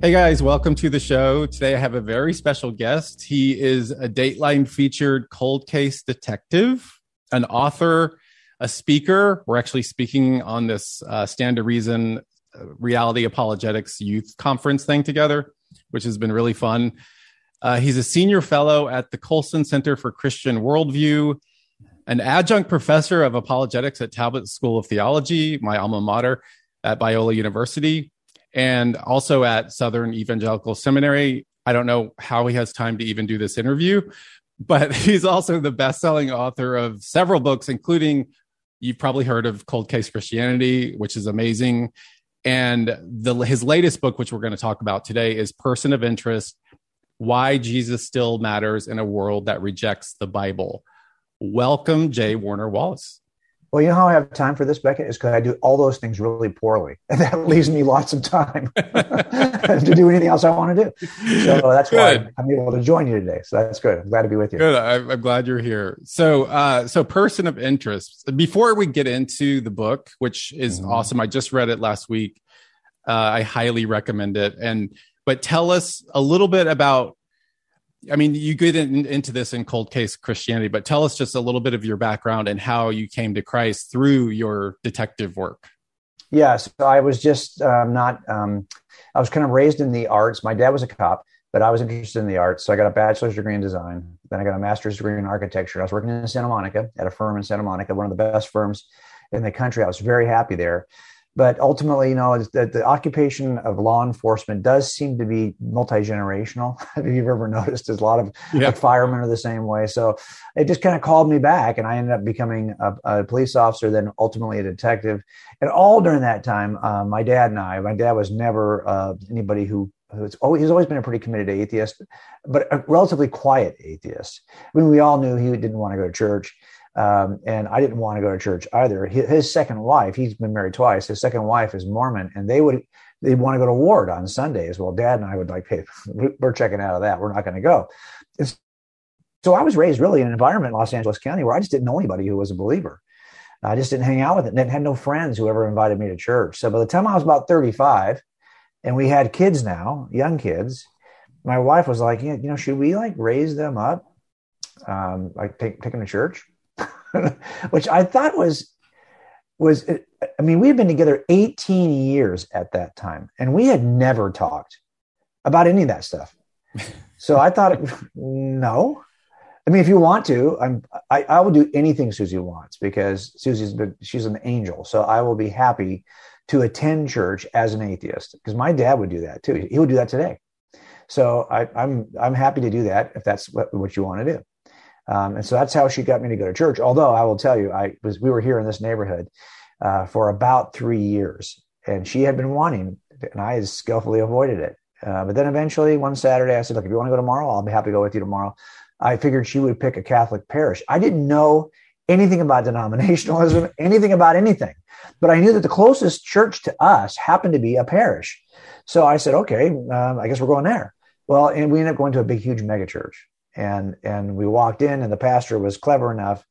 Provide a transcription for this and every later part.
Hey guys, welcome to the show. Today I have a very special guest. He is a Dateline featured cold case detective, an author, a speaker. We're actually speaking on this uh, Stand to Reason uh, Reality Apologetics Youth Conference thing together, which has been really fun. Uh, he's a senior fellow at the Colson Center for Christian Worldview, an adjunct professor of apologetics at Talbot School of Theology, my alma mater at Biola University and also at Southern Evangelical Seminary. I don't know how he has time to even do this interview, but he's also the best selling author of several books, including you've probably heard of Cold Case Christianity, which is amazing. And the, his latest book, which we're going to talk about today, is Person of Interest Why Jesus Still Matters in a World That Rejects the Bible. Welcome, J. Warner Wallace. Well, you know how I have time for this, Becket, is because I do all those things really poorly, and that leaves me lots of time to do anything else I want to do. So that's good. why I'm able to join you today. So that's good. I'm glad to be with you. Good. I'm glad you're here. So, uh, so person of interest. Before we get into the book, which is mm-hmm. awesome, I just read it last week. Uh, I highly recommend it. And but tell us a little bit about I mean, you get in, into this in cold case Christianity, but tell us just a little bit of your background and how you came to Christ through your detective work. Yeah, so I was just um, not, um, I was kind of raised in the arts. My dad was a cop, but I was interested in the arts. So I got a bachelor's degree in design. Then I got a master's degree in architecture. I was working in Santa Monica at a firm in Santa Monica, one of the best firms in the country. I was very happy there but ultimately, you know, the, the occupation of law enforcement does seem to be multi generational. if you've ever noticed, there's a lot of yeah. like, firemen are the same way. So it just kind of called me back, and I ended up becoming a, a, police officer, then ultimately a detective. And all during that time, uh, my dad and I, my dad was never uh, anybody who who's always, he's always been a pretty committed atheist, but a relatively quiet atheist. I mean, we all knew he didn't want to go to church. Um, and I didn't want to go to church either. His, his, second wife, he's been married twice. His second wife is Mormon, and they would they want to go to ward on Sundays. Well, Dad and I would like, hey, we're checking out of that. We're not going to go. so I was raised really in an environment in Los Angeles County where I just didn't know anybody who was a believer. I just didn't hang out with it and had no friends who ever invited me to church. So by the time I was about 35 and we had kids now, young kids, my wife was like, you know, should we like raise them up? Um, like take, take them to church? which I thought was was I mean, we had been together 18 years at that time, and we had never talked about any of that stuff. So I thought, no. I mean, if you want to, I'm I, I will do anything Susie wants because Susie's she's an angel. So I will be happy to attend church as an atheist because my dad would do that too. He would do that today. So I, am I'm, I'm happy to do that if that's what, what you want to do. Um, and so that's how she got me to go to church. Although I will tell you, I was we were here in this neighborhood uh, for about three years, and she had been wanting, and I skillfully avoided it. Uh, but then eventually, one Saturday, I said, "Look, if you want to go tomorrow, I'll be happy to go with you tomorrow." I figured she would pick a Catholic parish. I didn't know anything about denominationalism, anything about anything, but I knew that the closest church to us happened to be a parish. So I said, "Okay, um, I guess we're going there." Well, and we ended up going to a big, huge megachurch and and we walked in and the pastor was clever enough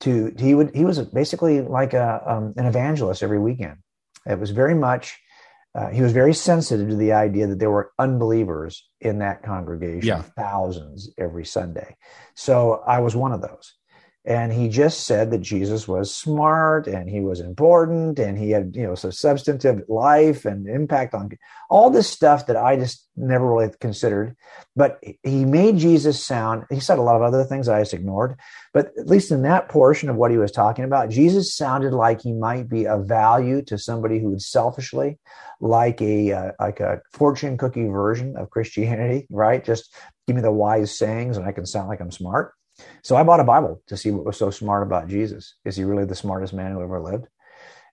to he would he was basically like a um, an evangelist every weekend. It was very much uh, he was very sensitive to the idea that there were unbelievers in that congregation yeah. thousands every sunday. So i was one of those and he just said that Jesus was smart and he was important and he had you know so substantive life and impact on all this stuff that I just never really considered. But he made Jesus sound. He said a lot of other things I just ignored, but at least in that portion of what he was talking about, Jesus sounded like he might be of value to somebody who would selfishly like a uh, like a fortune cookie version of Christianity, right? Just give me the wise sayings and I can sound like I'm smart so I bought a Bible to see what was so smart about Jesus. Is he really the smartest man who ever lived?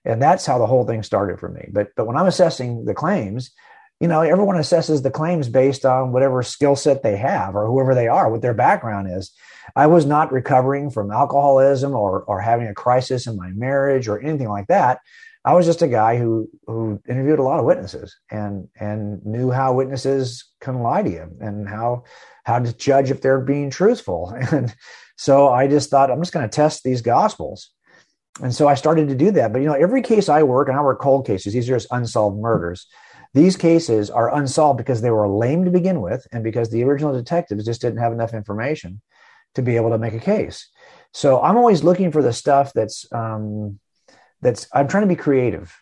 And that's how the whole thing started for me. But but when I'm assessing the claims, you know, everyone assesses the claims based on whatever skill set they have or whoever they are, what their background is. I was not recovering from alcoholism or, or having a crisis in my marriage or anything like that. I was just a guy who who interviewed a lot of witnesses and and knew how witnesses can lie to you and how how to judge if they're being truthful. And so I just thought I'm just going to test these gospels. And so I started to do that. But you know, every case I work, and I work cold cases, these are just unsolved murders. These cases are unsolved because they were lame to begin with, and because the original detectives just didn't have enough information to be able to make a case. So I'm always looking for the stuff that's um, that's I'm trying to be creative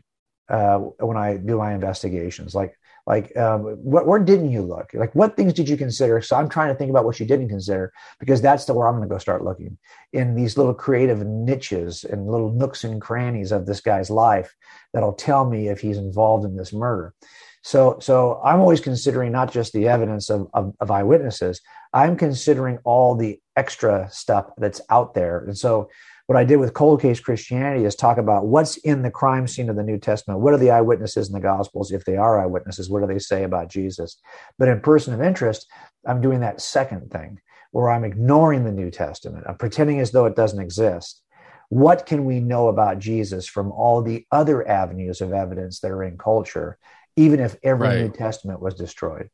uh, when I do my investigations. Like like um, what, where didn't you look? Like what things did you consider? So I'm trying to think about what you didn't consider because that's the where I'm going to go start looking in these little creative niches and little nooks and crannies of this guy's life that'll tell me if he's involved in this murder. So, so I'm always considering not just the evidence of, of, of eyewitnesses. I'm considering all the extra stuff that's out there. And so what I did with cold case Christianity is talk about what's in the crime scene of the New Testament. What are the eyewitnesses in the Gospels? If they are eyewitnesses, what do they say about Jesus? But in person of interest, I'm doing that second thing where I'm ignoring the New Testament. I'm pretending as though it doesn't exist. What can we know about Jesus from all the other avenues of evidence that are in culture, even if every right. New Testament was destroyed?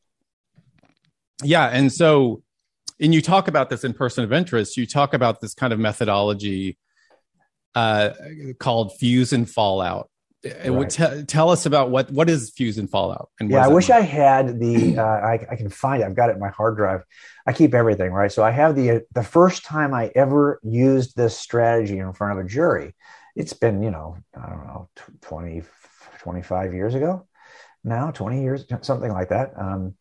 Yeah. And so, and you talk about this in person of interest, you talk about this kind of methodology uh, called Fuse and Fallout. Would t- tell us about what what is Fuse and Fallout. And yeah, I wish I had the. Uh, I, I, can find it. I've got it in my hard drive. I keep everything right. So I have the the first time I ever used this strategy in front of a jury. It's been you know I don't know 20, 25 years ago now, twenty years something like that. Um,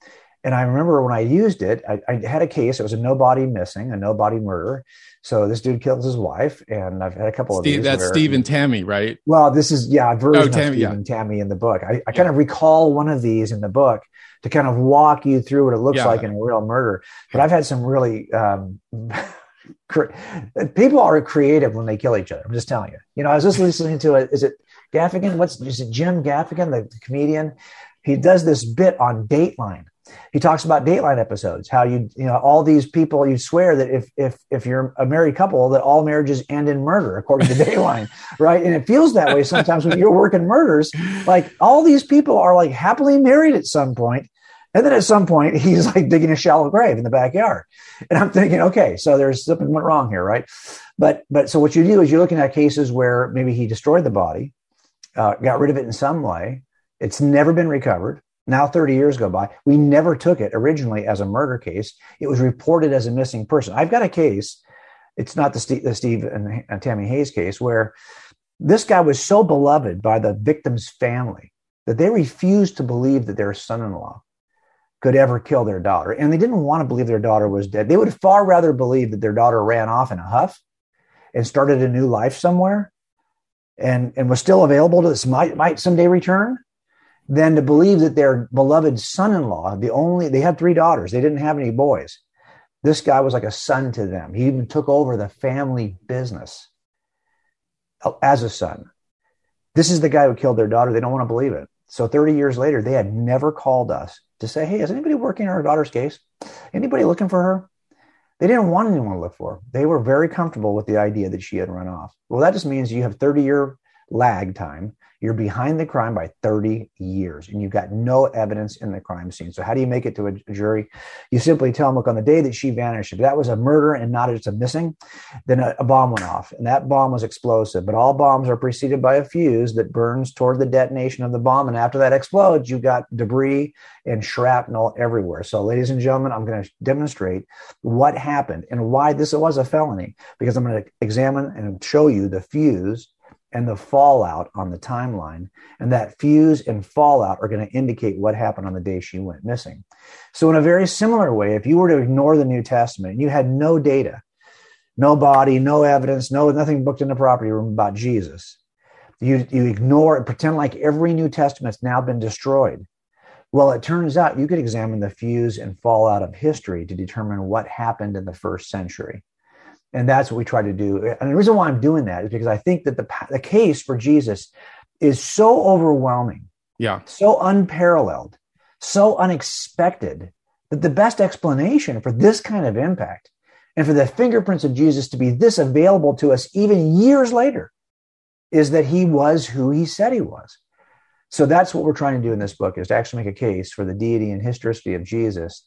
and I remember when I used it, I, I, had a case. It was a no body missing, a no body murder. So this dude kills his wife, and I've had a couple Steve, of these. That's where, Steve and Tammy, right? Well, this is yeah, version oh, Tammy, of Steve yeah. and Tammy in the book. I, I yeah. kind of recall one of these in the book to kind of walk you through what it looks yeah. like in a real murder. But I've had some really um, people are creative when they kill each other. I'm just telling you. You know, I was just listening to it. Is it Gaffigan? What's is it Jim Gaffigan, the, the comedian? He does this bit on Dateline he talks about Dateline episodes, how you you know all these people you swear that if if if you're a married couple that all marriages end in murder according to Dateline, right? And it feels that way sometimes when you're working murders. Like all these people are like happily married at some point, and then at some point he's like digging a shallow grave in the backyard. And I'm thinking, okay, so there's something went wrong here, right? But but so what you do is you're looking at cases where maybe he destroyed the body, uh, got rid of it in some way. It's never been recovered now, 30 years go by. We never took it originally as a murder case. It was reported as a missing person. I've got a case. It's not the Steve, the Steve and, and Tammy Hayes case where this guy was so beloved by the victim's family that they refused to believe that their son-in-law could ever kill their daughter. And they didn't want to believe their daughter was dead. They would far rather believe that their daughter ran off in a huff and started a new life somewhere and, and was still available to this might, might someday return than to believe that their beloved son-in-law, the only they had three daughters, they didn't have any boys. This guy was like a son to them. He even took over the family business as a son. This is the guy who killed their daughter. They don't want to believe it. So 30 years later, they had never called us to say, Hey, is anybody working on our daughter's case? Anybody looking for her? They didn't want anyone to look for. Her. They were very comfortable with the idea that she had run off. Well, that just means you have 30 year lag time you're behind the crime by 30 years and you've got no evidence in the crime scene. So, how do you make it to a jury? You simply tell them, look, on the day that she vanished, if that was a murder and not just a missing, then a, a bomb went off and that bomb was explosive. But all bombs are preceded by a fuse that burns toward the detonation of the bomb. And after that explodes, you got debris and shrapnel everywhere. So, ladies and gentlemen, I'm going to demonstrate what happened and why this was a felony because I'm going to examine and show you the fuse and the fallout on the timeline. And that fuse and fallout are going to indicate what happened on the day she went missing. So, in a very similar way, if you were to ignore the New Testament and you had no data, no body, no evidence, no nothing booked in the property room about Jesus, you, you ignore it, pretend like every New Testament's now been destroyed. Well, it turns out you could examine the fuse and fallout of history to determine what happened in the first century. And that's what we try to do. And the reason why I'm doing that is because I think that the, the case for Jesus is so overwhelming, yeah, so unparalleled, so unexpected that the best explanation for this kind of impact and for the fingerprints of Jesus to be this available to us even years later is that he was who he said he was. So that's what we're trying to do in this book is to actually make a case for the deity and historicity of Jesus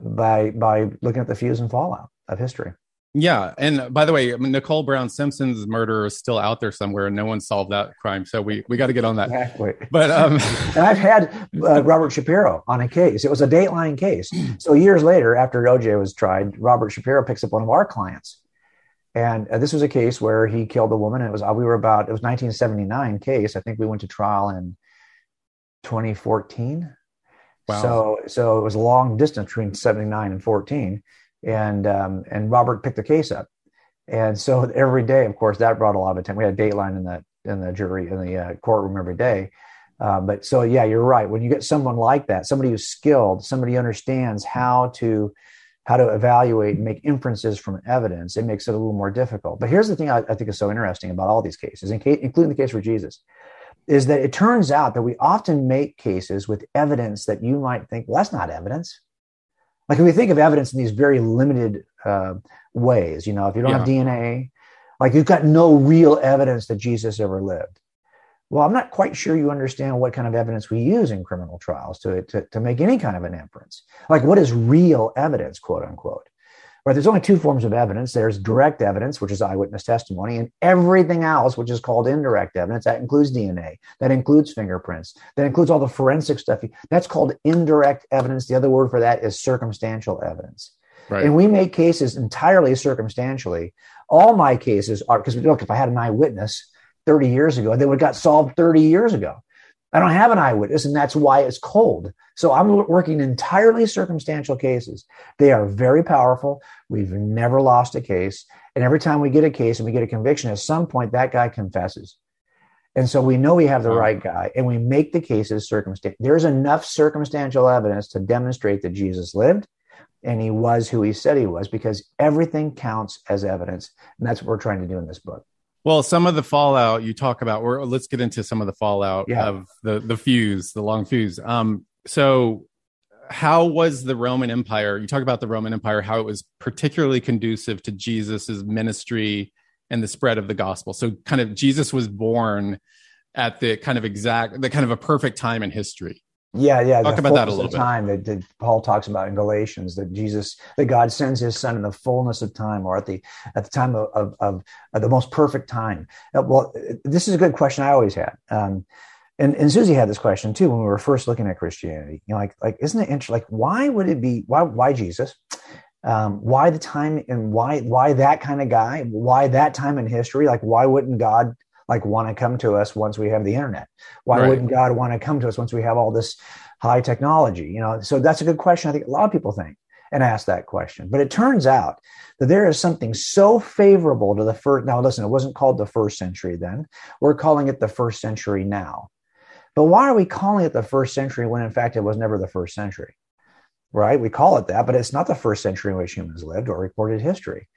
by by looking at the fuse and fallout of history. Yeah, and by the way, I mean, Nicole Brown Simpson's murder is still out there somewhere, and no one solved that crime. So we we got to get on that. Exactly. But um, and I've had uh, Robert Shapiro on a case. It was a Dateline case. So years later, after OJ was tried, Robert Shapiro picks up one of our clients, and uh, this was a case where he killed a woman. And it was uh, we were about it was 1979 case. I think we went to trial in 2014. Wow. So so it was a long distance between 79 and 14 and um, and Robert picked the case up. And so every day, of course, that brought a lot of attention. We had dateline in the in the jury in the uh, courtroom every day. Uh, but so yeah, you're right. When you get someone like that, somebody who's skilled, somebody who understands how to how to evaluate and make inferences from evidence, it makes it a little more difficult. But here's the thing I, I think is so interesting about all these cases, in case, including the case for Jesus, is that it turns out that we often make cases with evidence that you might think, well, that's not evidence. Like if we think of evidence in these very limited uh, ways, you know, if you don't yeah. have DNA, like you've got no real evidence that Jesus ever lived. Well, I'm not quite sure you understand what kind of evidence we use in criminal trials to, to, to make any kind of an inference. Like what is real evidence, quote unquote? Right, there's only two forms of evidence. There's direct evidence, which is eyewitness testimony, and everything else, which is called indirect evidence. That includes DNA, that includes fingerprints, that includes all the forensic stuff. That's called indirect evidence. The other word for that is circumstantial evidence. Right. And we make cases entirely circumstantially. All my cases are because look, if I had an eyewitness 30 years ago, they would have got solved 30 years ago. I don't have an eyewitness, and that's why it's cold. So I'm working entirely circumstantial cases. They are very powerful. We've never lost a case. And every time we get a case and we get a conviction, at some point that guy confesses. And so we know we have the right guy and we make the cases circumstantial. There's enough circumstantial evidence to demonstrate that Jesus lived and he was who he said he was because everything counts as evidence. And that's what we're trying to do in this book. Well, some of the fallout you talk about, or let's get into some of the fallout yeah. of the the fuse, the long fuse. Um, so how was the Roman Empire? You talk about the Roman Empire, how it was particularly conducive to Jesus's ministry and the spread of the gospel. So kind of Jesus was born at the kind of exact, the kind of a perfect time in history. Yeah, yeah. Talk about that a little bit. Time that, that, Paul talks about in Galatians that Jesus, that God sends His Son in the fullness of time, or at the at the time of of, of, of the most perfect time. Uh, well, this is a good question I always had. Um, and, and Susie had this question too when we were first looking at Christianity. You know, like like isn't it interesting? Like, why would it be? Why why Jesus? Um, why the time and why why that kind of guy? Why that time in history? Like, why wouldn't God like want to come to us once we have the internet? Why right. wouldn't God want to come to us once we have all this high technology? You know, so that's a good question. I think a lot of people think and ask that question. But it turns out that there is something so favorable to the first. Now, listen, it wasn't called the first century then. We're calling it the first century now. But why are we calling it the first century when in fact it was never the first century? Right? We call it that, but it's not the first century in which humans lived or recorded history.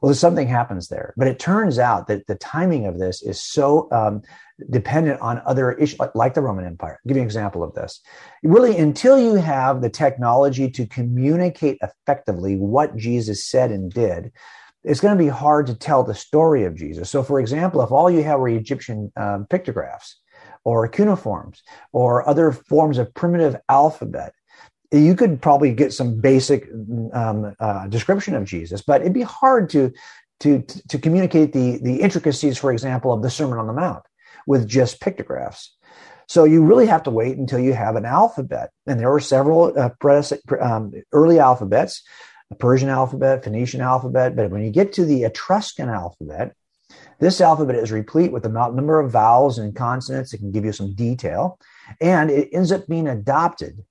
Well, something happens there. But it turns out that the timing of this is so um, dependent on other issues, like the Roman Empire. I'll give you an example of this. Really, until you have the technology to communicate effectively what Jesus said and did, it's going to be hard to tell the story of Jesus. So, for example, if all you have were Egyptian um, pictographs, or cuneiforms or other forms of primitive alphabet. You could probably get some basic um, uh, description of Jesus, but it'd be hard to to to communicate the the intricacies, for example, of the Sermon on the Mount with just pictographs. So you really have to wait until you have an alphabet, and there were several uh, um, early alphabets, the Persian alphabet, Phoenician alphabet. But when you get to the Etruscan alphabet, this alphabet is replete with a number of vowels and consonants. It can give you some detail. And it ends up being adopted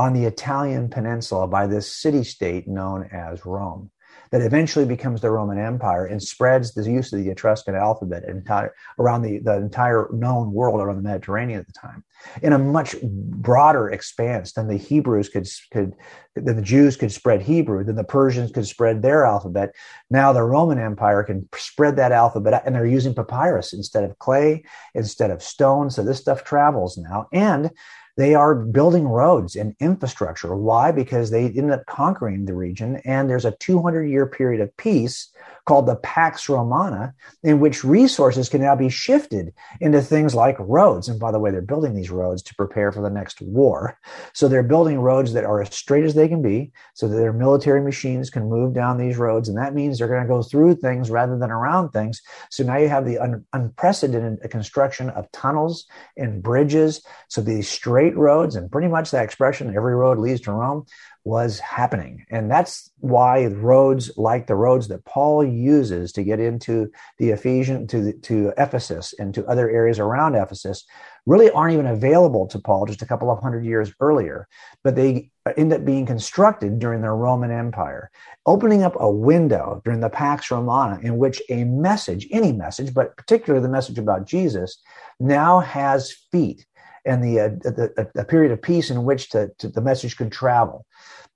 on the Italian peninsula by this city state known as Rome that eventually becomes the Roman Empire and spreads the use of the Etruscan alphabet entire, around the, the entire known world around the Mediterranean at the time in a much broader expanse than the Hebrews could, could than the Jews could spread Hebrew, than the Persians could spread their alphabet. Now the Roman Empire can spread that alphabet and they're using papyrus instead of clay, instead of stone. So this stuff travels now. And they are building roads and infrastructure. Why? Because they ended up conquering the region, and there's a 200 year period of peace called the Pax Romana, in which resources can now be shifted into things like roads. And by the way, they're building these roads to prepare for the next war. So they're building roads that are as straight as they can be so that their military machines can move down these roads. And that means they're going to go through things rather than around things. So now you have the un- unprecedented construction of tunnels and bridges. So these straight roads, and pretty much that expression, every road leads to Rome, was happening. And that's why roads like the roads that Paul uses to get into the Ephesian to the, to Ephesus and to other areas around Ephesus really aren't even available to Paul just a couple of hundred years earlier, but they end up being constructed during the Roman Empire, opening up a window during the Pax Romana in which a message, any message, but particularly the message about Jesus, now has feet and the, uh, the, a period of peace in which to, to, the message could travel.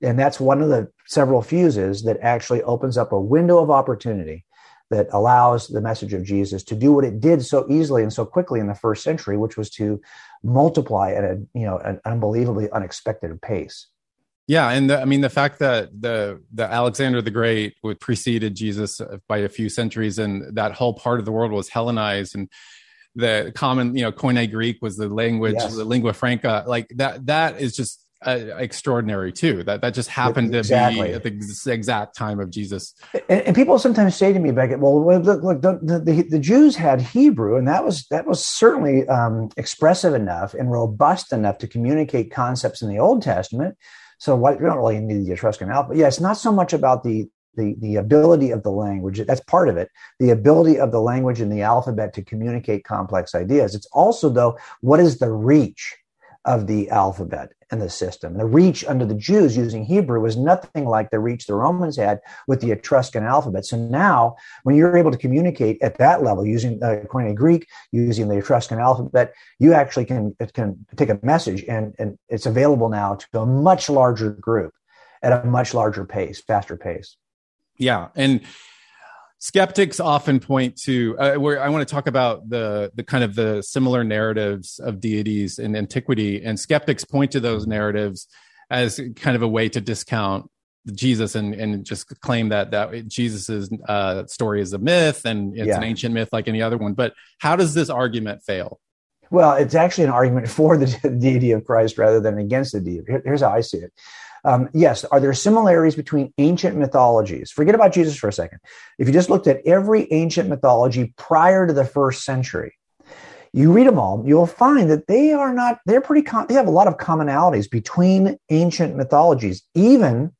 And that's one of the several fuses that actually opens up a window of opportunity that allows the message of Jesus to do what it did so easily and so quickly in the first century, which was to multiply at a you know an unbelievably unexpected pace. Yeah, and the, I mean the fact that the the Alexander the Great would preceded Jesus by a few centuries, and that whole part of the world was Hellenized, and the common, you know, Koine Greek was the language, yes. the lingua franca. Like that, that is just uh, extraordinary too. That that just happened exactly. to be at the exact time of Jesus. And, and people sometimes say to me, Becket, "Well, look, look, the, the, the Jews had Hebrew, and that was that was certainly um, expressive enough and robust enough to communicate concepts in the Old Testament." So what, you don't really need the Etruscan alphabet. Yeah, it's not so much about the the, the ability of the language, that's part of it, the ability of the language and the alphabet to communicate complex ideas. It's also, though, what is the reach of the alphabet and the system? The reach under the Jews using Hebrew was nothing like the reach the Romans had with the Etruscan alphabet. So now, when you're able to communicate at that level using uh, Koine Greek, using the Etruscan alphabet, you actually can, can take a message and, and it's available now to a much larger group at a much larger pace, faster pace. Yeah, and skeptics often point to uh, where I want to talk about the the kind of the similar narratives of deities in antiquity, and skeptics point to those narratives as kind of a way to discount Jesus and and just claim that that Jesus's uh, story is a myth and it's yeah. an ancient myth like any other one. But how does this argument fail? Well, it's actually an argument for the deity of Christ rather than against the deity. Here's how I see it. Um, yes, are there similarities between ancient mythologies? Forget about Jesus for a second. If you just looked at every ancient mythology prior to the first century, you read them all, you'll find that they are not, they're pretty, com- they have a lot of commonalities between ancient mythologies, even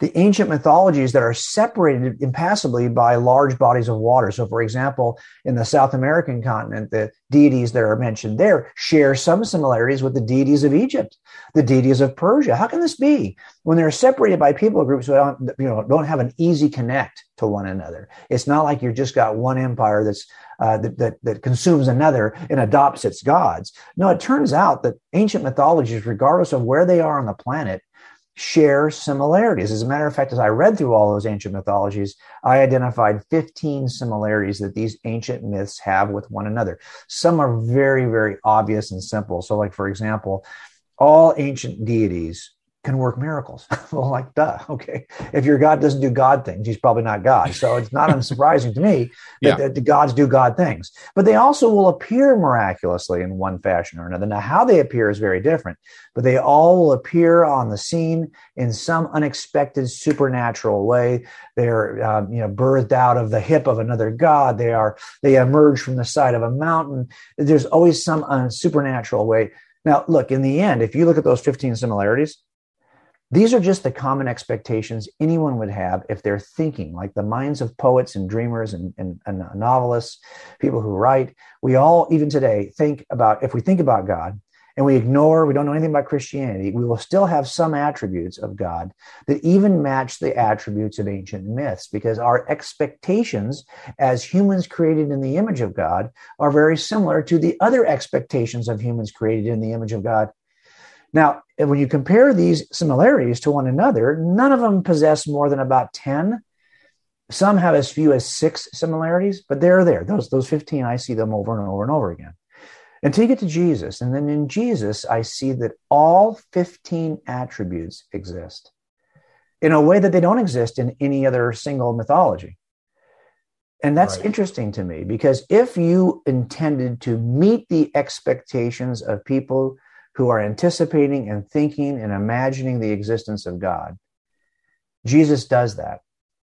the ancient mythologies that are separated impassably by large bodies of water. So, for example, in the South American continent, the deities that are mentioned there share some similarities with the deities of Egypt, the deities of Persia. How can this be when they're separated by people groups who don't, you know, don't have an easy connect to one another? It's not like you've just got one empire that's uh, that, that, that consumes another and adopts its gods. No, it turns out that ancient mythologies, regardless of where they are on the planet, share similarities. As a matter of fact, as I read through all those ancient mythologies, I identified 15 similarities that these ancient myths have with one another. Some are very, very obvious and simple. So, like, for example, all ancient deities can work miracles. well, like, duh. Okay. If your God doesn't do God things, he's probably not God. So it's not unsurprising to me that, yeah. the gods do God things. But they also will appear miraculously in one fashion or another. Now, how they appear is very different, but they all will appear on the scene in some unexpected supernatural way. They're, um, you know, birthed out of the hip of another God. They are, they emerge from the side of a mountain. There's always some uh, supernatural way. Now, look, in the end, if you look at those 15 similarities, these are just the common expectations anyone would have if they're thinking, like the minds of poets and dreamers and, and, and, novelists, people who write. We all, even today, think about if we think about God and we ignore, we don't know anything about Christianity, we will still have some attributes of God that even match the attributes of ancient myths because our expectations as humans created in the image of God are very similar to the other expectations of humans created in the image of God now, when you compare these similarities to one another, none of them possess more than about 10. Some have as few as six similarities, but they're there. Those, those 15, I see them over and over and over again. until you get to Jesus. And then in Jesus, I see that all 15 attributes exist in a way that they don't exist in any other single mythology. And that's right. interesting to me because if you intended to meet the expectations of people who are anticipating and thinking and imagining the existence of God, Jesus does that.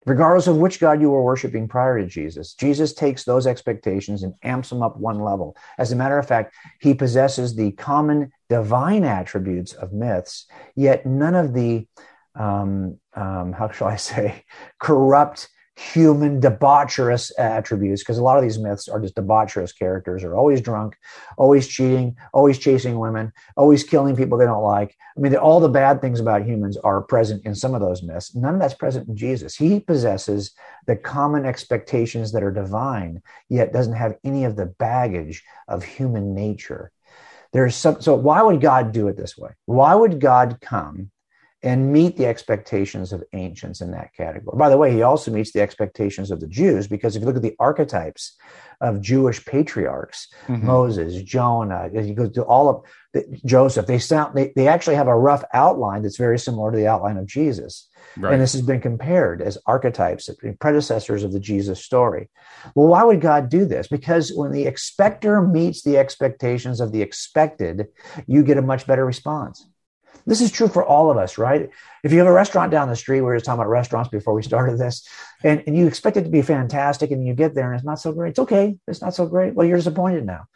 Regardless of which God you were worshiping prior to Jesus, Jesus takes those expectations and amps them up one level. As a matter of fact, he possesses the common divine attributes of myths, yet none of the, um, um, how shall I say, corrupt human debaucherous attributes because a lot of these myths are just debaucherous characters. Are always drunk always cheating always chasing women always killing people they don't like. I mean all the bad things about humans are present in some of those myths. None of that's present in jesus. He possesses the common expectations that are divine yet doesn't have any of the baggage of human nature. There's some so why would god do it this way? Why would god come and meet the expectations of ancients in that category. By the way, he also meets the expectations of the Jews because if you look at the archetypes of Jewish patriarchs, mm-hmm. Moses, Jonah, you go through all of the, Joseph, they sound they, they actually have a rough outline that's very similar to the outline of Jesus. Right. And this has been compared as archetypes, predecessors of the Jesus story. Well, why would God do this? Because when the expector meets the expectations of the expected, you get a much better response. This is true for all of us, right? If you have a restaurant down the street, we were just talking about restaurants before we started this, and, and you expect it to be fantastic, and you get there and it's not so great. It's okay. It's not so great. Well, you're disappointed now.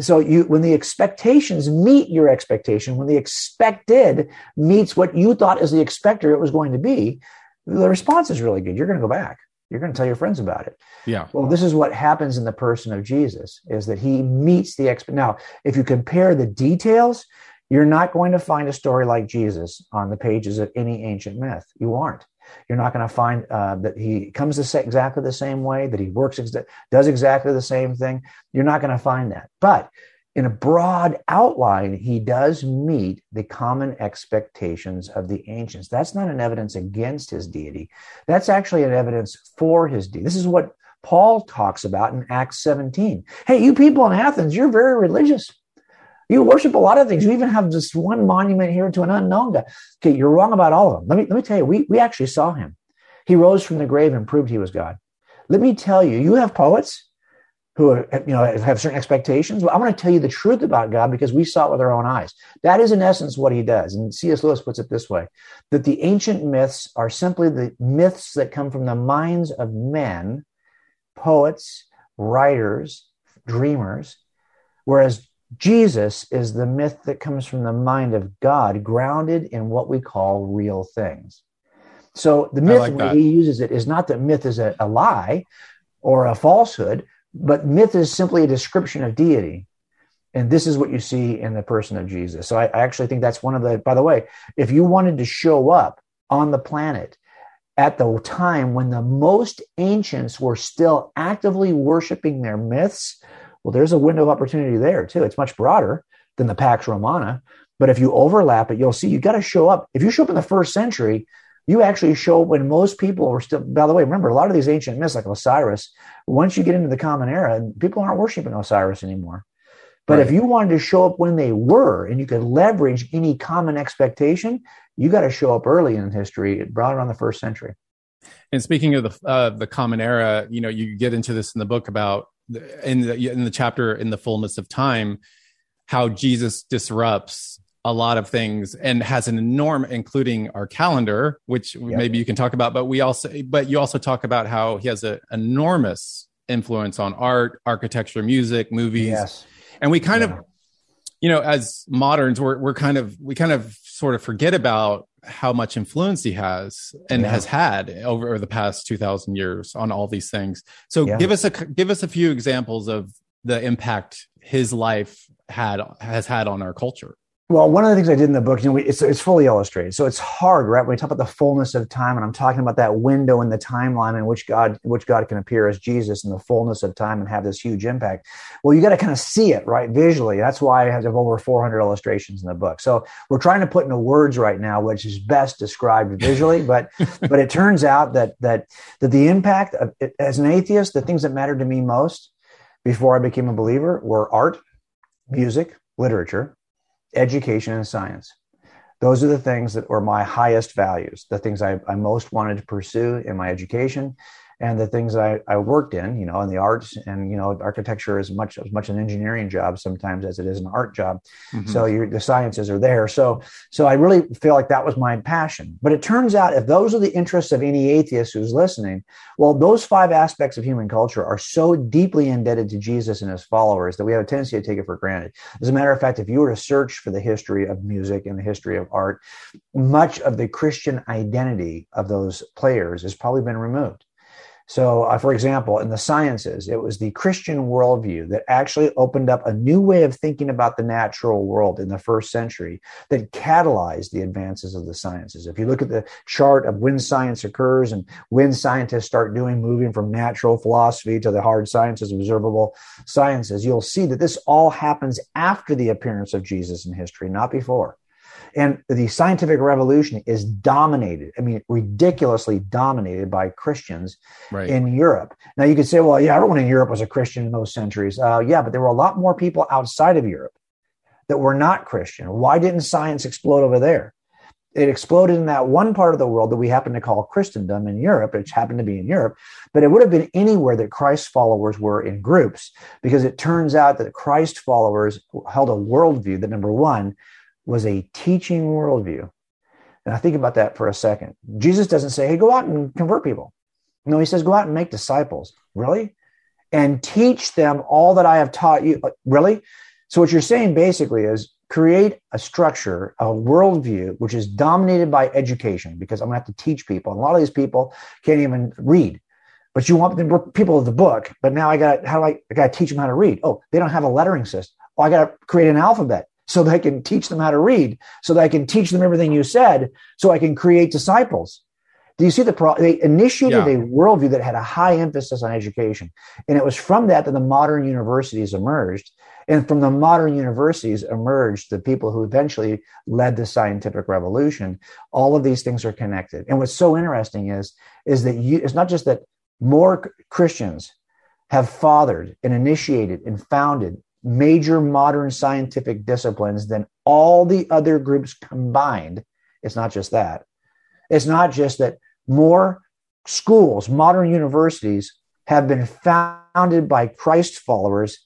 So you, when the expectations meet your expectation, when the expected meets what you thought as the expector it was going to be, the response is really good. You're going to go back. You're going to tell your friends about it. Yeah. Well, this is what happens in the person of Jesus is that he meets the expect. Now, if you compare the details, you're not going to find a story like Jesus on the pages of any ancient myth. You aren't. You're not going to find uh, that he comes exactly the same way, that he works, ex- does exactly the same thing. You're not going to find that. But in a broad outline, he does meet the common expectations of the ancients. That's not an evidence against his deity. That's actually an evidence for his deity. This is what Paul talks about in Acts 17. Hey, you people in Athens, you're very religious. You worship a lot of things. You even have this one monument here to an unknown God. Okay, you're wrong about all of them. Let me let me tell you, we, we actually saw him. He rose from the grave and proved he was God. Let me tell you, you have poets who are, you know have certain expectations. Well, I'm going to tell you the truth about God because we saw it with our own eyes. That is in essence what he does. And C.S. Lewis puts it this way: that the ancient myths are simply the myths that come from the minds of men, poets, writers, dreamers, whereas Jesus is the myth that comes from the mind of God, grounded in what we call real things. So the myth like when he uses it is not that myth is a, a lie or a falsehood, but myth is simply a description of deity. And this is what you see in the person of Jesus. So I, I actually think that's one of the, by the way, if you wanted to show up on the planet at the time when the most ancients were still actively worshiping their myths, well, there's a window of opportunity there too. It's much broader than the Pax Romana. But if you overlap it, you'll see you got to show up. If you show up in the first century, you actually show up when most people were still, by the way, remember a lot of these ancient myths like Osiris, once you get into the common era, people aren't worshiping Osiris anymore. But right. if you wanted to show up when they were and you could leverage any common expectation, you got to show up early in history, brought around the first century. And speaking of the uh, the common era, you know, you get into this in the book about in the in the chapter in the fullness of time how Jesus disrupts a lot of things and has an enormous including our calendar which maybe you can talk about but we also but you also talk about how he has an enormous influence on art architecture music movies yes. and we kind yeah. of you know as moderns we're we're kind of we kind of sort of forget about how much influence he has and yeah. has had over the past 2000 years on all these things so yeah. give us a give us a few examples of the impact his life had has had on our culture well, one of the things I did in the book, you know, it's, it's fully illustrated. So it's hard, right? When we talk about the fullness of time, and I'm talking about that window in the timeline in which God, which God can appear as Jesus in the fullness of time and have this huge impact. Well, you got to kind of see it, right? Visually. That's why I have over 400 illustrations in the book. So we're trying to put into words right now, which is best described visually. But, but it turns out that, that, that the impact of, as an atheist, the things that mattered to me most before I became a believer were art music, literature, education, and science. Those are the things that were my highest values, the things I, I most wanted to pursue in my education and the things I, I worked in, you know, in the arts and, you know, architecture is much as much an engineering job sometimes as it is an art job. Mm-hmm. So the sciences are there. So, so I really feel like that was my passion. But it turns out if those are the interests of any atheist who's listening, well, those five aspects of human culture are so deeply indebted to Jesus and his followers that we have a tendency to take it for granted. As a matter of fact, if you were to search for the history of music and the history of art, much of the Christian identity of those players has probably been removed. So, uh, for example, in the sciences, it was the Christian worldview that actually opened up a new way of thinking about the natural world in the first century that catalyzed the advances of the sciences. If you look at the chart of when science occurs and when scientists start doing moving from natural philosophy to the hard sciences, observable sciences, you'll see that this all happens after the appearance of Jesus in history, not before. And the scientific revolution is dominated, I mean, ridiculously dominated by Christians right. in Europe. Now, you could say, well, yeah, everyone in Europe was a Christian in those centuries. Uh, yeah, but there were a lot more people outside of Europe that were not Christian. Why didn't science explode over there? It exploded in that one part of the world that we happen to call Christendom in Europe, which happened to be in Europe, but it would have been anywhere that Christ followers were in groups, because it turns out that Christ followers held a worldview that number one was a teaching worldview. And I think about that for a second. Jesus doesn't say, hey, go out and convert people. No, he says, go out and make disciples. Really? And teach them all that I have taught you. Uh, really? So, what you're saying basically is create a structure, a worldview, which is dominated by education, because I'm going to have to teach people. And a lot of these people can't even read. But you want the people of the book, but now I got how do I, I got to teach them how to read? Oh, they don't have a lettering system. Oh, I got to create an alphabet so that I can teach them how to read, so that I can teach them everything you said, so I can create disciples. Do you see the problem? They initiated yeah. a worldview that had a high emphasis on education. And it was from that that the modern universities emerged. And from the modern universities emerged the people who eventually led the scientific revolution. All of these things are connected. And what's so interesting is, is that you, it's not just that more Christians have fathered and initiated and founded major modern scientific disciplines than all the other groups combined. It's not just that. It's not just that more schools, modern universities have been founded by Christ followers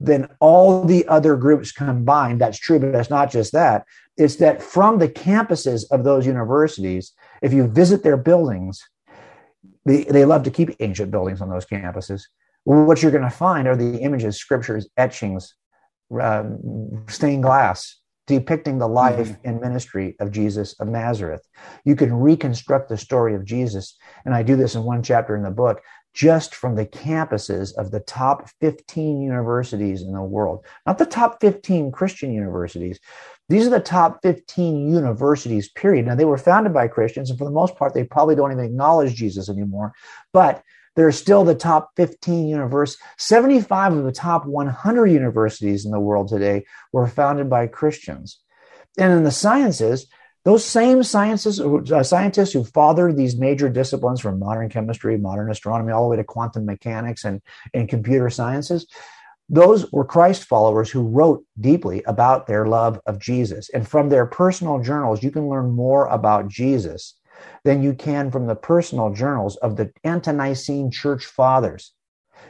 than all the other groups combined. That's true, but it's not just that. It's that from the campuses of those universities, if you visit their buildings, they, they love to keep ancient buildings on those campuses what you're going to find are the images, scriptures, etchings, um, stained glass depicting the life mm-hmm. and ministry of Jesus of Nazareth. You can reconstruct the story of Jesus, and I do this in one chapter in the book, just from the campuses of the top 15 universities in the world. Not the top 15 Christian universities. These are the top 15 universities, period. Now, they were founded by Christians, and for the most part, they probably don't even acknowledge Jesus anymore. But they're still the top 15 universities. 75 of the top 100 universities in the world today were founded by Christians. And in the sciences, those same sciences, uh, scientists who fathered these major disciplines from modern chemistry, modern astronomy, all the way to quantum mechanics and, and computer sciences, those were Christ followers who wrote deeply about their love of Jesus. And from their personal journals, you can learn more about Jesus than you can from the personal journals of the ante-Nicene church fathers.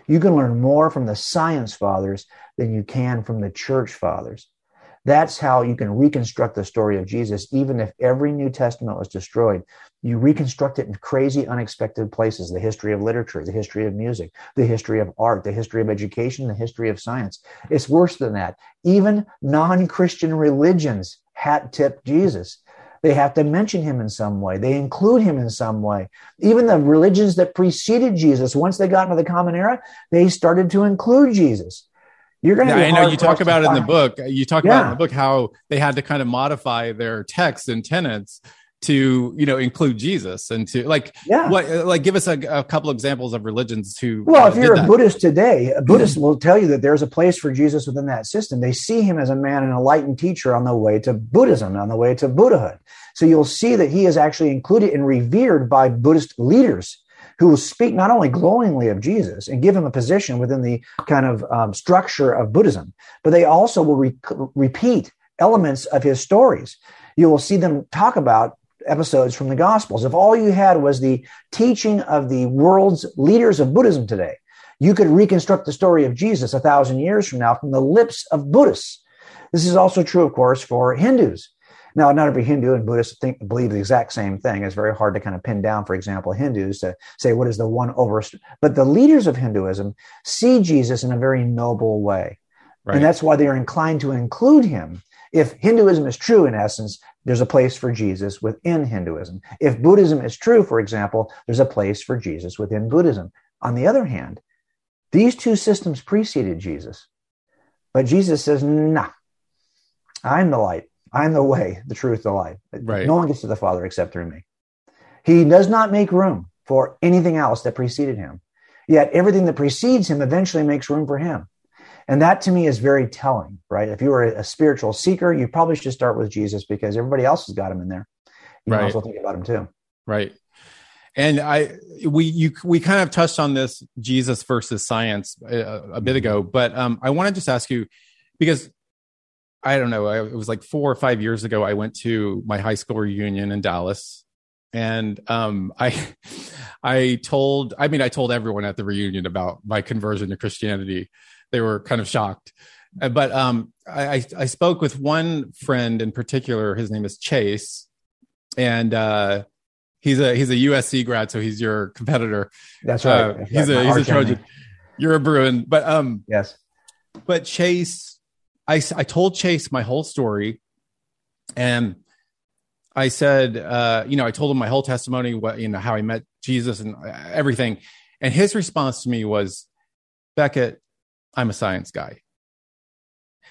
You can learn more from the science fathers than you can from the church fathers. That's how you can reconstruct the story of Jesus, even if every New Testament was destroyed. You reconstruct it in crazy, unexpected places the history of literature, the history of music, the history of art, the history of education, the history of science. It's worse than that. Even non Christian religions hat tip Jesus. They have to mention him in some way. They include him in some way. Even the religions that preceded Jesus, once they got into the common era, they started to include Jesus. You're going to. I know you talk about it in the book. You talk yeah. about in the book how they had to kind of modify their texts and tenets to you know include Jesus and to like yeah what like give us a, a couple examples of religions who well if you're a that. Buddhist today a Buddhist will tell you that there's a place for Jesus within that system they see him as a man and enlightened teacher on the way to Buddhism on the way to Buddhahood so you'll see that he is actually included and revered by Buddhist leaders who will speak not only glowingly of Jesus and give him a position within the kind of um, structure of Buddhism, but they also will re- repeat elements of his stories. You will see them talk about episodes from the Gospels. If all you had was the teaching of the world's leaders of Buddhism today, you could reconstruct the story of Jesus a thousand years from now from the lips of Buddhists. This is also true, of course, for Hindus. Now, not every Hindu and Buddhist think, believe the exact same thing. It's very hard to kind of pin down, for example, Hindus to say what is the one over. But the leaders of Hinduism see Jesus in a very noble way. Right. And that's why they are inclined to include him. If Hinduism is true, in essence, there's a place for Jesus within Hinduism. If Buddhism is true, for example, there's a place for Jesus within Buddhism. On the other hand, these two systems preceded Jesus. But Jesus says, nah, I'm the light. I'm the way, the truth, the life. Right. No one gets to the Father except through me. He does not make room for anything else that preceded him. Yet everything that precedes him eventually makes room for him. And that to me is very telling, right? If you were a spiritual seeker, you probably should start with Jesus because everybody else has got him in there. You right. also think about him too. Right. And I, we, you, we kind of touched on this Jesus versus science a, uh, a bit ago, but um, I want to just ask you because I don't know, it was like four or five years ago. I went to my high school reunion in Dallas, and um, I, I told, I mean, I told everyone at the reunion about my conversion to Christianity. They were kind of shocked, uh, but um, I, I spoke with one friend in particular. His name is Chase, and uh, he's a he's a USC grad, so he's your competitor. That's right. Uh, he's right. a he's a Trojan. You're a Bruin, but um, yes. But Chase I, I told Chase my whole story and I said, uh, you know, I told him my whole testimony, what, you know, how I met Jesus and everything. And his response to me was, Becket, I'm a science guy.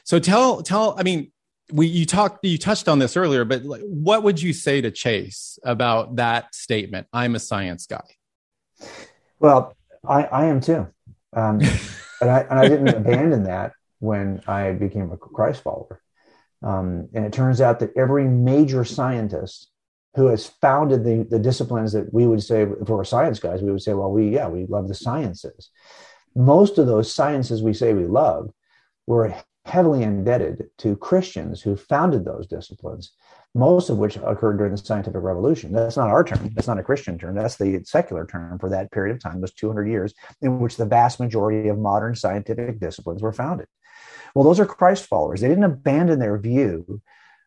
So tell, tell, I mean, we, you talked, you touched on this earlier, but what would you say to Chase about that statement? I'm a science guy. Well, I, I am too. Um, and I, and I didn't abandon that when I became a Christ follower. Um, and it turns out that every major scientist who has founded the, the disciplines that we would say, if we're science guys, we would say, well, we, yeah, we love the sciences. Most of those sciences we say we love were heavily indebted to Christians who founded those disciplines, most of which occurred during the scientific revolution. That's not our term. That's not a Christian term. That's the secular term for that period of time, those 200 years in which the vast majority of modern scientific disciplines were founded. Well, those are Christ followers. They didn't abandon their view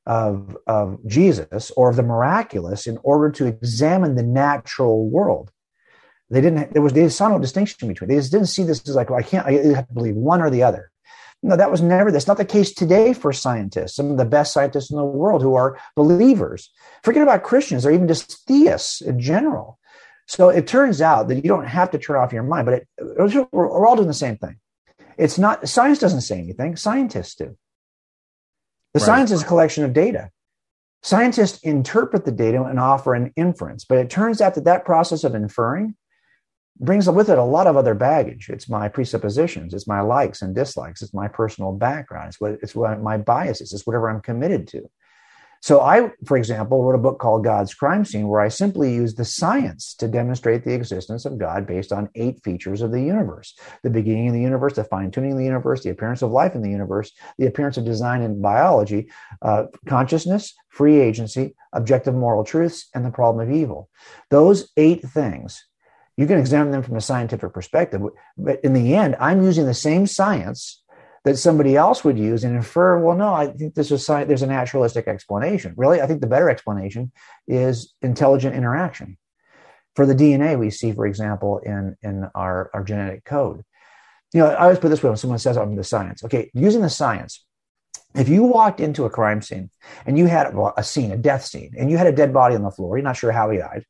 of, of Jesus or of the miraculous in order to examine the natural world. They didn't, there was, they saw no distinction between, they just didn't see this as like, well, I can't, I have to believe one or the other. No, that was never, that's not the case today for scientists, some of the best scientists in the world who are believers. Forget about Christians or even just theists in general. So it turns out that you don't have to turn off your mind, but it, we're, we're all doing the same thing. It's not, science doesn't say anything, scientists do. The right. science is a collection of data. Scientists interpret the data and offer an inference, but it turns out that that process of inferring brings with it a lot of other baggage. It's my presuppositions, it's my likes and dislikes, it's my personal background, it's what it's what my biases, it's whatever I'm committed to. So I, for example, wrote a book called God's Crime Scene, where I simply used the science to demonstrate the existence of God based on eight features of the universe: the beginning of the universe, the fine tuning of the universe, the appearance of life in the universe, the appearance of design in biology, uh, consciousness, free agency, objective moral truths, and the problem of evil. Those eight things. You can examine them from a scientific perspective, but in the end, I'm using the same science that somebody else would use and infer, well, no, I think this is there's a naturalistic explanation. Really, I think the better explanation is intelligent interaction. For the DNA we see, for example, in, in our, our genetic code. You know, I always put this way when someone says I'm the science. Okay, using the science, if you walked into a crime scene and you had a scene, a death scene, and you had a dead body on the floor, you're not sure how he died,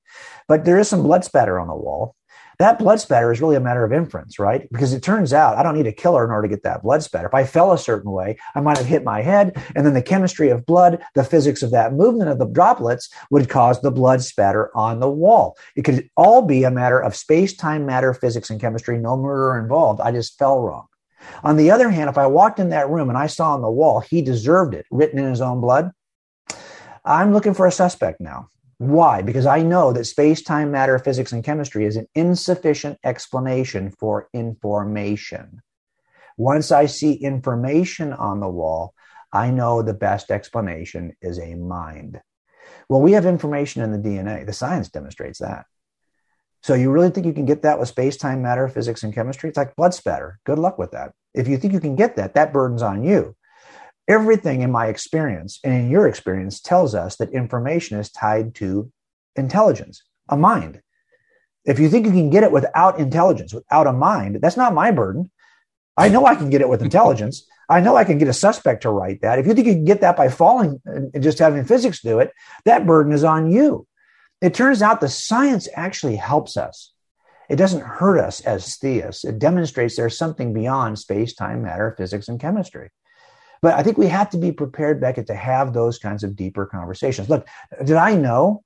but there is some blood spatter on the wall, that blood spatter is really a matter of inference, right? Because it turns out I don't need a killer in order to get that blood spatter. If I fell a certain way, I might have hit my head, and then the chemistry of blood, the physics of that movement of the droplets would cause the blood spatter on the wall. It could all be a matter of space, time, matter, physics, and chemistry, no murder involved. I just fell wrong. On the other hand, if I walked in that room and I saw on the wall, he deserved it, written in his own blood, I'm looking for a suspect now. Why? Because I know that space, time, matter, physics, and chemistry is an insufficient explanation for information. Once I see information on the wall, I know the best explanation is a mind. Well, we have information in the DNA. The science demonstrates that. So you really think you can get that with space, time, matter, physics, and chemistry? It's like blood spatter. Good luck with that. If you think you can get that, that burden's on you. Everything in my experience and in your experience tells us that information is tied to intelligence, a mind. If you think you can get it without intelligence, without a mind, that's not my burden. I know I can get it with intelligence. I know I can get a suspect to write that. If you think you can get that by falling and just having physics do it, that burden is on you. It turns out the science actually helps us. It doesn't hurt us as theists. It demonstrates there's something beyond space, time, matter, physics, and chemistry. But I think we have to be prepared, Becket, to have those kinds of deeper conversations. Look, did I know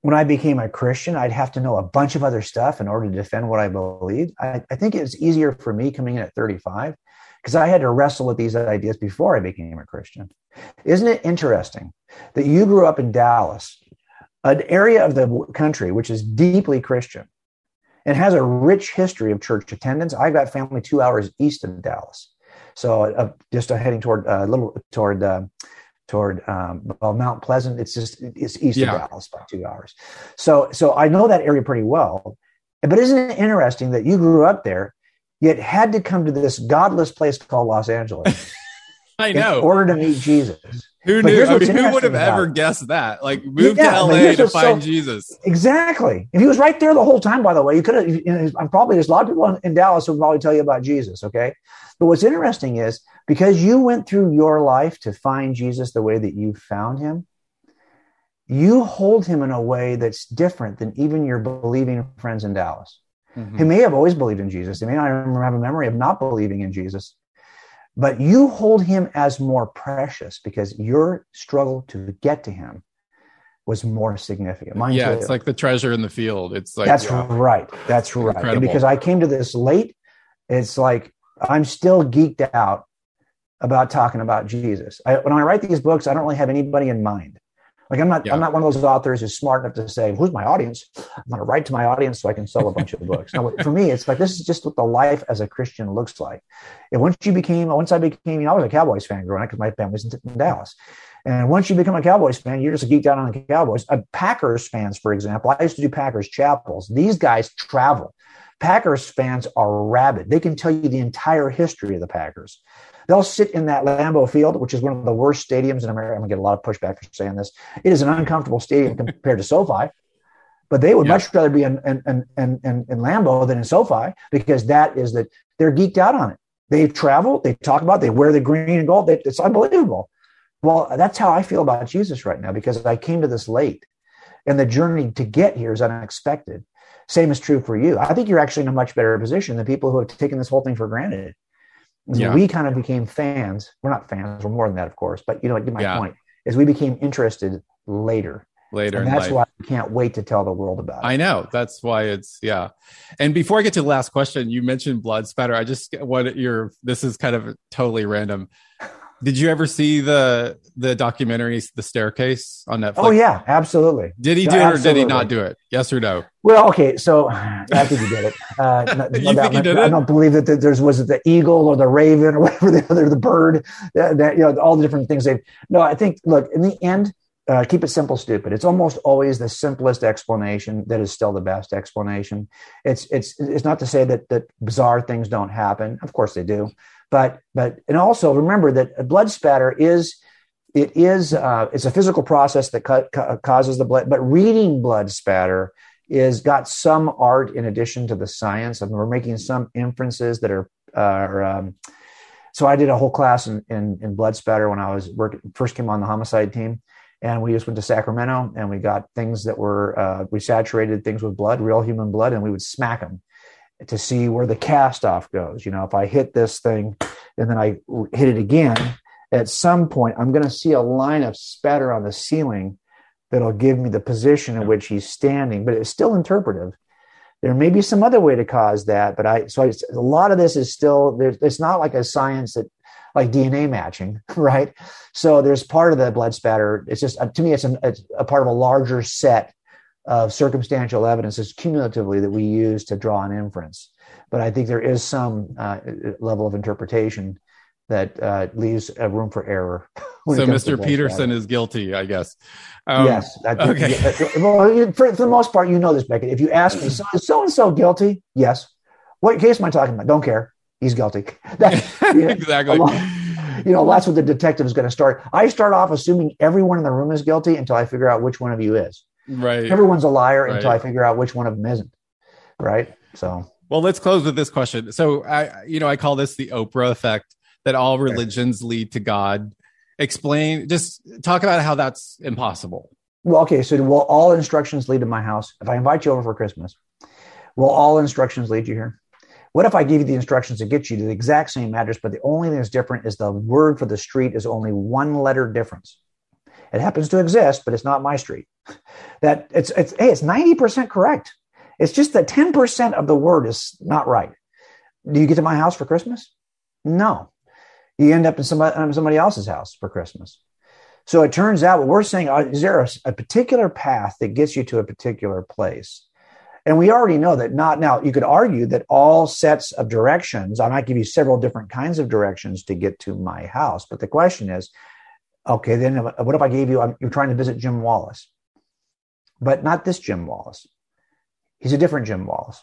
when I became a Christian, I'd have to know a bunch of other stuff in order to defend what I believed? I, I think it was easier for me coming in at 35 because I had to wrestle with these ideas before I became a Christian. Isn't it interesting that you grew up in Dallas, an area of the country which is deeply Christian and has a rich history of church attendance? I've got family two hours east of Dallas, so uh, just uh, heading toward a uh, little toward. Uh, toward um, well Mount Pleasant. It's just it's east yeah. of Dallas by two hours. So so I know that area pretty well. But isn't it interesting that you grew up there yet had to come to this godless place called Los Angeles. I know. In order to meet Jesus. Who knew? I mean, who would have ever guessed that? Like, move yeah, to LA to find so, Jesus. Exactly. If he was right there the whole time, by the way, you could have. You know, I'm probably there's a lot of people in Dallas who probably tell you about Jesus. Okay, but what's interesting is because you went through your life to find Jesus the way that you found him, you hold him in a way that's different than even your believing friends in Dallas. Mm-hmm. He may have always believed in Jesus. He may not even have a memory of not believing in Jesus. But you hold him as more precious because your struggle to get to him was more significant. Mine yeah, too. it's like the treasure in the field. It's like that's right. That's right. because I came to this late, it's like I'm still geeked out about talking about Jesus. I, when I write these books, I don't really have anybody in mind. Like I'm not, yeah. I'm not one of those authors who's smart enough to say, "Who's my audience?" I'm going to write to my audience so I can sell a bunch of books. Now, for me, it's like this is just what the life as a Christian looks like. And once you became, once I became, you know, I was a Cowboys fan growing up because my family's in Dallas. And once you become a Cowboys fan, you're just a geeked out on the Cowboys. Uh, Packers fans, for example, I used to do Packers chapels. These guys travel. Packers fans are rabid. They can tell you the entire history of the Packers. They'll sit in that Lambeau Field, which is one of the worst stadiums in America. I'm going to get a lot of pushback for saying this. It is an uncomfortable stadium compared to SoFi, but they would yeah. much rather be in, in, in, in, in Lambeau than in SoFi because that is that they're geeked out on it. They travel, they talk about, it, they wear the green and gold. They, it's unbelievable. Well, that's how I feel about Jesus right now because I came to this late and the journey to get here is unexpected. Same is true for you. I think you're actually in a much better position than people who have taken this whole thing for granted. Yeah. We kind of became fans. We're not fans. We're more than that, of course. But you know, my yeah. point is we became interested later. Later, and that's why we can't wait to tell the world about it. I know that's why it's yeah. And before I get to the last question, you mentioned blood spatter. I just what your this is kind of totally random. Did you ever see the the documentary The Staircase on Netflix? Oh yeah, absolutely. Did he do it or did he not do it? Yes or no? Well, okay, so I think he did it. Uh, you think he did I it? don't believe that, there's was it the eagle or the raven or whatever the other the bird that, that, you know all the different things they. No, I think look in the end. Uh, keep it simple, stupid. It's almost always the simplest explanation that is still the best explanation. It's it's it's not to say that that bizarre things don't happen. Of course they do, but but and also remember that a blood spatter is it is uh, it's a physical process that ca- ca- causes the blood but reading blood spatter is got some art in addition to the science I and mean, we're making some inferences that are, are um, so i did a whole class in, in, in blood spatter when i was working first came on the homicide team and we just went to sacramento and we got things that were uh, we saturated things with blood real human blood and we would smack them to see where the cast off goes. You know, if I hit this thing and then I hit it again, at some point I'm going to see a line of spatter on the ceiling that'll give me the position in which he's standing, but it's still interpretive. There may be some other way to cause that, but I so I, a lot of this is still there's it's not like a science that like DNA matching, right? So there's part of the blood spatter. It's just to me, it's, an, it's a part of a larger set of circumstantial evidence is cumulatively that we use to draw an inference. But I think there is some uh, level of interpretation that uh, leaves a room for error. So Mr. Peterson is guilty, I guess. Um, yes. okay. well, for, for, the most part, you know this, Becket. If you ask me, so, so and so guilty? Yes. What case am I talking about? Don't care. He's guilty. That, you know, exactly. You know, that's what the detective is going to start. I start off assuming everyone in the room is guilty until I figure out which one of you is. Right. Everyone's a liar right. until I figure out which one of them isn't. Right. So. Well, let's close with this question. So, I, you know, I call this the Oprah effect that all religions lead to God. Explain, just talk about how that's impossible. Well, okay. So, will all instructions lead to my house? If I invite you over for Christmas, will all instructions lead you here? What if I give you the instructions to get you to the exact same address, but the only thing that's different is the word for the street is only one letter difference? It happens to exist, but it's not my street. That it's it's hey, it's ninety percent correct. It's just that ten percent of the word is not right. Do you get to my house for Christmas? No, you end up in somebody, somebody else's house for Christmas. So it turns out what we're saying uh, is there a, a particular path that gets you to a particular place? And we already know that not now, you could argue that all sets of directions, I might give you several different kinds of directions to get to my house. But the question is, okay, then what if I gave you, you're trying to visit Jim Wallace, but not this Jim Wallace. He's a different Jim Wallace.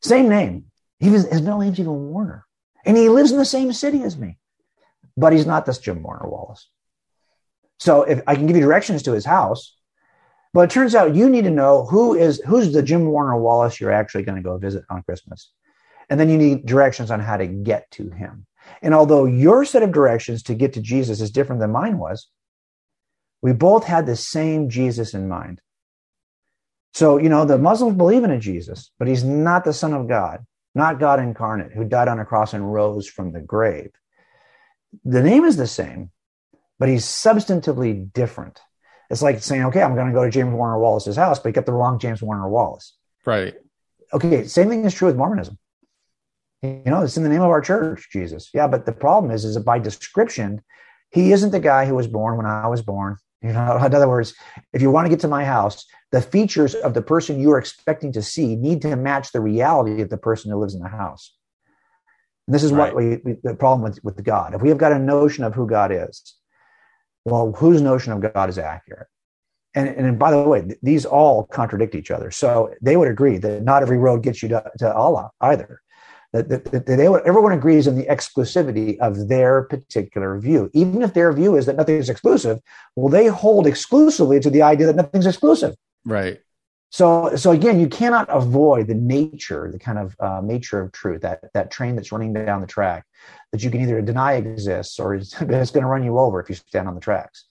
Same name. He was, his middle name's even Warner. And he lives in the same city as me, but he's not this Jim Warner Wallace. So if I can give you directions to his house, but it turns out you need to know who is who's the Jim Warner Wallace you're actually going to go visit on Christmas. And then you need directions on how to get to him. And although your set of directions to get to Jesus is different than mine was, we both had the same Jesus in mind. So, you know, the Muslims believe in a Jesus, but he's not the Son of God, not God incarnate, who died on a cross and rose from the grave. The name is the same, but he's substantively different. It's like saying, okay, I'm going to go to James Warner Wallace's house, but you got the wrong James Warner Wallace. Right. Okay, same thing is true with Mormonism. You know, it's in the name of our church, Jesus. Yeah, but the problem is, is that by description, he isn't the guy who was born when I was born. You know, in other words, if you want to get to my house, the features of the person you are expecting to see need to match the reality of the person who lives in the house. And this is right. what we, we, the problem with, with God. If we have got a notion of who God is, well, whose notion of God is accurate? And, and by the way, these all contradict each other. So they would agree that not every road gets you to, to Allah either that, that, that they, everyone agrees on the exclusivity of their particular view. Even if their view is that nothing is exclusive, well, they hold exclusively to the idea that nothing's exclusive. Right. So, so again, you cannot avoid the nature, the kind of uh, nature of truth, that that train that's running down the track, that you can either deny exists or it's, it's going to run you over if you stand on the tracks.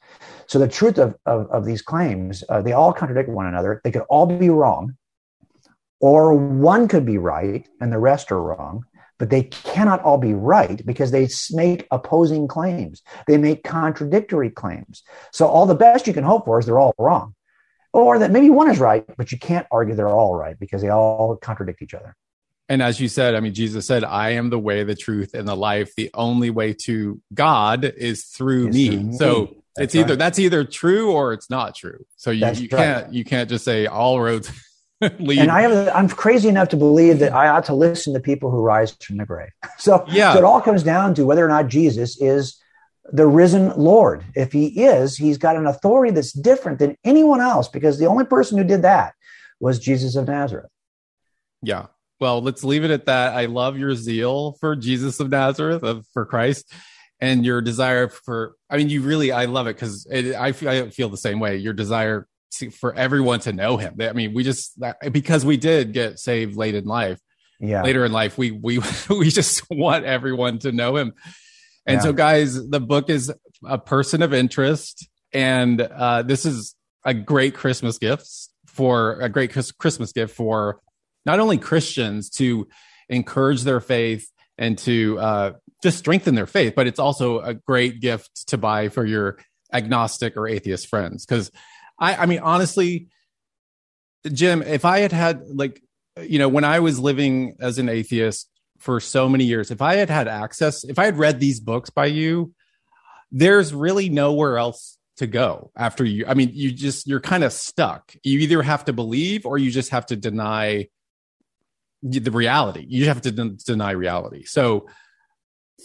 So, the truth of of, of these claims, uh, they all contradict one another. They could all be wrong, or one could be right and the rest are wrong but they cannot all be right because they make opposing claims. They make contradictory claims. So all the best you can hope for is they're all wrong. Or that maybe one is right but you can't argue they're all right because they all contradict each other. And as you said i mean jesus said i am the way the truth and the life. The only way to god is through me. Through so me. it's either right. that's either true or it's not true. So you, you can't you can't just say all roads and I have, I'm crazy enough to believe that I ought to listen to people who rise from the grave. So, yeah. so it all comes down to whether or not Jesus is the risen Lord. If he is, he's got an authority that's different than anyone else because the only person who did that was Jesus of Nazareth. Yeah. Well, let's leave it at that. I love your zeal for Jesus of Nazareth, of, for Christ, and your desire for, I mean, you really, I love it because I, feel, I feel the same way. Your desire for everyone to know him. I mean, we just because we did get saved late in life. Yeah. Later in life, we we we just want everyone to know him. And yeah. so, guys, the book is a person of interest, and uh, this is a great Christmas gift for a great Christmas gift for not only Christians to encourage their faith and to uh, just strengthen their faith, but it's also a great gift to buy for your agnostic or atheist friends because I, I mean, honestly, Jim, if I had had like, you know, when I was living as an atheist for so many years. If I had had access, if I had read these books by you, there's really nowhere else to go after you. I mean, you just, you're kind of stuck. You either have to believe or you just have to deny the reality. You have to de- deny reality. So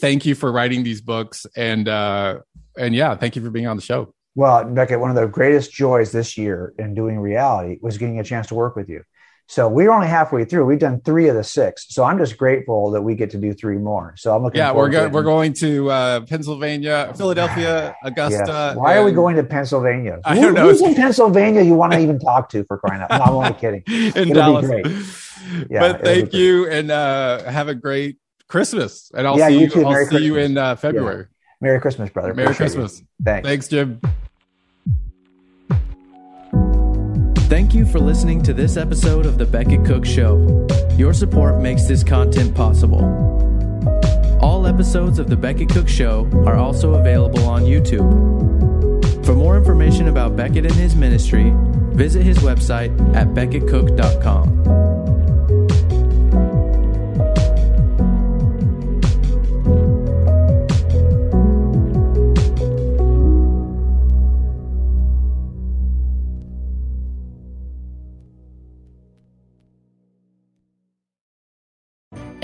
thank you for writing these books. And, uh, and yeah, thank you for being on the show. Well, Becket, one of the greatest joys this year in doing reality was getting a chance to work with you. So we're only halfway through. We've done three of the six. So I'm just grateful that we get to do three more. So I'm looking. Yeah, we're going. We're going to uh, Pennsylvania, Philadelphia, Augusta. Yes. Why are we going to Pennsylvania? I don't know. Who's in Pennsylvania? You want to even talk to for crying out? No, I'm only kidding. in It'll Dallas. be great. Yeah, but thank you, and uh, have a great Christmas. And I'll Yeah, see you you. too. I'll Merry see you in uh, February. Merry Christmas, brother. Merry Appreciate you. Christmas. Thanks. Thanks, Jim. Thank you for listening to this episode of The Becket Cook Show. Your support makes this content possible. All episodes of The Becket Cook Show are also available on YouTube. For more information about Becket and his ministry, visit his website at becketcook.com.